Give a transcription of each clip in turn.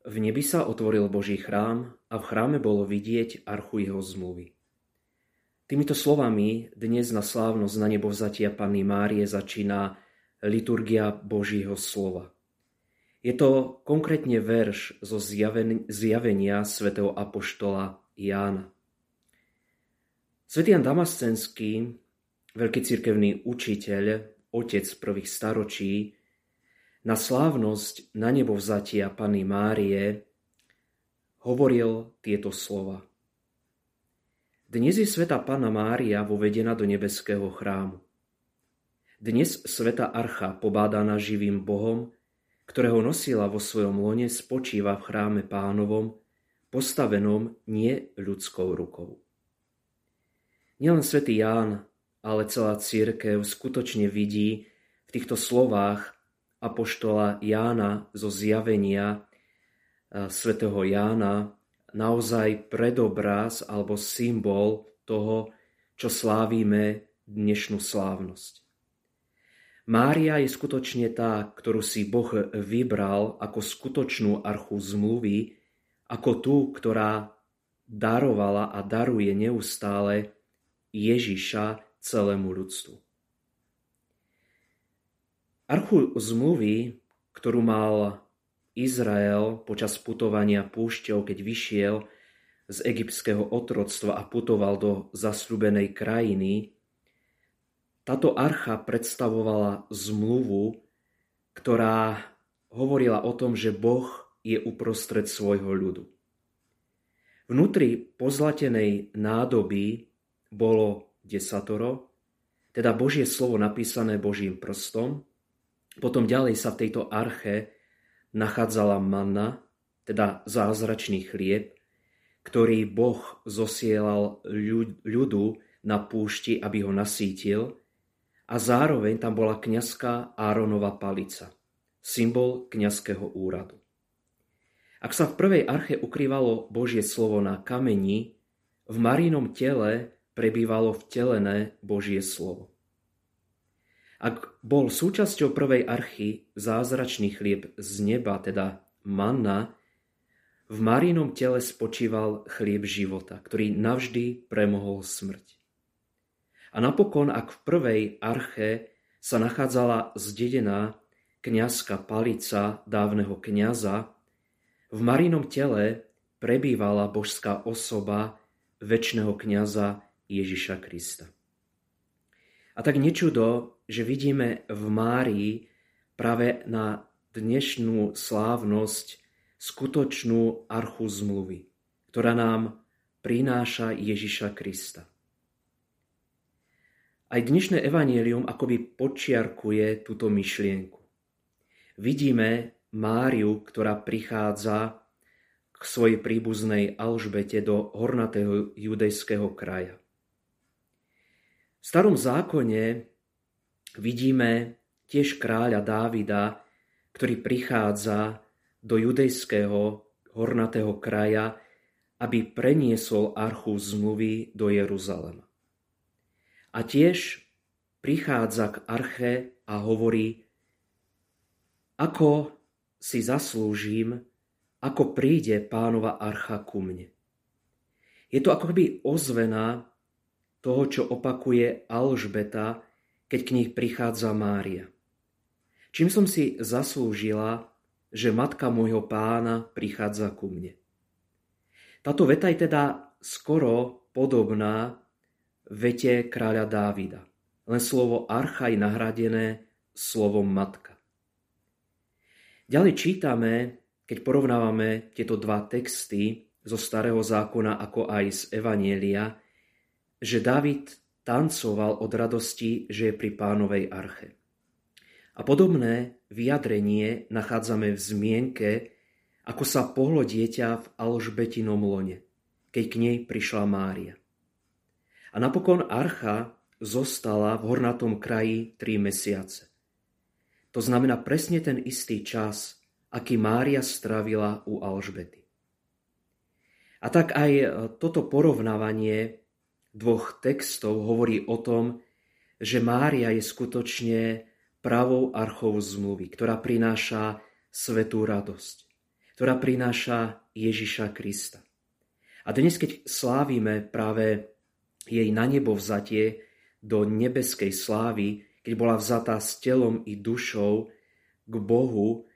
V nebi sa otvoril Boží chrám a v chráme bolo vidieť archu jeho zmluvy. Týmito slovami dnes na slávnosť na nebo vzatia Panny Márie začína liturgia Božího slova. Je to konkrétne verš zo zjavenia svätého apoštola Jána. Svetý Jan Damascenský, veľký cirkevný učiteľ, otec prvých staročí, na slávnosť na nebo vzatia Pany Márie hovoril tieto slova. Dnes je sveta Pana Mária vovedená do nebeského chrámu. Dnes sveta Archa, pobádaná živým Bohom, ktorého nosila vo svojom lone, spočíva v chráme pánovom, postavenom nie ľudskou rukou. Nielen svätý Ján, ale celá církev skutočne vidí v týchto slovách apoštola Jána zo zjavenia e, svätého Jána naozaj predobraz alebo symbol toho, čo slávime dnešnú slávnosť. Mária je skutočne tá, ktorú si Boh vybral ako skutočnú archu zmluvy, ako tú, ktorá darovala a daruje neustále Ježiša celému ľudstvu. Archu zmluvy, ktorú mal Izrael počas putovania púšťou, keď vyšiel z egyptského otroctva a putoval do zasľubenej krajiny, táto archa predstavovala zmluvu, ktorá hovorila o tom, že Boh je uprostred svojho ľudu. Vnútri pozlatenej nádoby bolo desatoro, teda Božie slovo napísané Božím prstom, potom ďalej sa v tejto arche nachádzala manna, teda zázračný chlieb, ktorý Boh zosielal ľudu na púšti, aby ho nasítil, a zároveň tam bola kňazská Áronova palica, symbol kňazského úradu. Ak sa v prvej arche ukrývalo Božie slovo na kameni, v Marínom tele prebývalo vtelené Božie slovo. Ak bol súčasťou prvej archy zázračný chlieb z neba, teda manna, v Marínom tele spočíval chlieb života, ktorý navždy premohol smrť. A napokon, ak v prvej arche sa nachádzala zdedená kňazská palica dávneho kňaza, v Marínom tele prebývala božská osoba väčšného kňaza Ježiša Krista. A tak nečudo, že vidíme v Márii práve na dnešnú slávnosť skutočnú archu zmluvy, ktorá nám prináša Ježiša Krista. Aj dnešné evanielium akoby počiarkuje túto myšlienku. Vidíme Máriu, ktorá prichádza k svojej príbuznej Alžbete do hornatého judejského kraja. V starom zákone vidíme tiež kráľa Dávida, ktorý prichádza do judejského hornatého kraja, aby preniesol archu zmluvy do Jeruzalema. A tiež prichádza k arche a hovorí, ako si zaslúžim, ako príde pánova archa ku mne. Je to akoby ozvena toho, čo opakuje Alžbeta, keď k nich prichádza Mária. Čím som si zaslúžila, že matka môjho pána prichádza ku mne. Táto veta je teda skoro podobná vete kráľa Dávida. Len slovo archa je nahradené slovom matka. Ďalej čítame, keď porovnávame tieto dva texty zo Starého zákona ako aj z Evanielia, že David tancoval od radosti, že je pri pánovej arche. A podobné vyjadrenie nachádzame v zmienke, ako sa pohlo dieťa v Alžbetinom lone, keď k nej prišla Mária. A napokon archa zostala v hornatom kraji tri mesiace. To znamená presne ten istý čas, aký Mária stravila u Alžbety. A tak aj toto porovnávanie dvoch textov hovorí o tom, že Mária je skutočne pravou archou zmluvy, ktorá prináša svetú radosť. ktorá prináša Ježiša Krista. A dnes, keď slávime práve jej na nebo vzatie do nebeskej slávy, keď bola vzatá s telom i dušou k Bohu,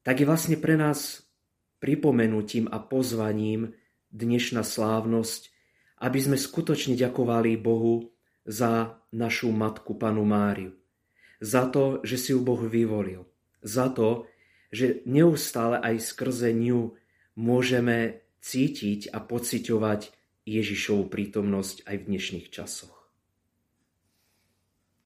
tak je vlastne pre nás pripomenutím a pozvaním dnešná slávnosť, aby sme skutočne ďakovali Bohu za našu matku panu Máriu. Za to, že si ju Boh vyvolil. Za to, že neustále aj skrze ňu môžeme cítiť a pociťovať Ježišovu prítomnosť aj v dnešných časoch.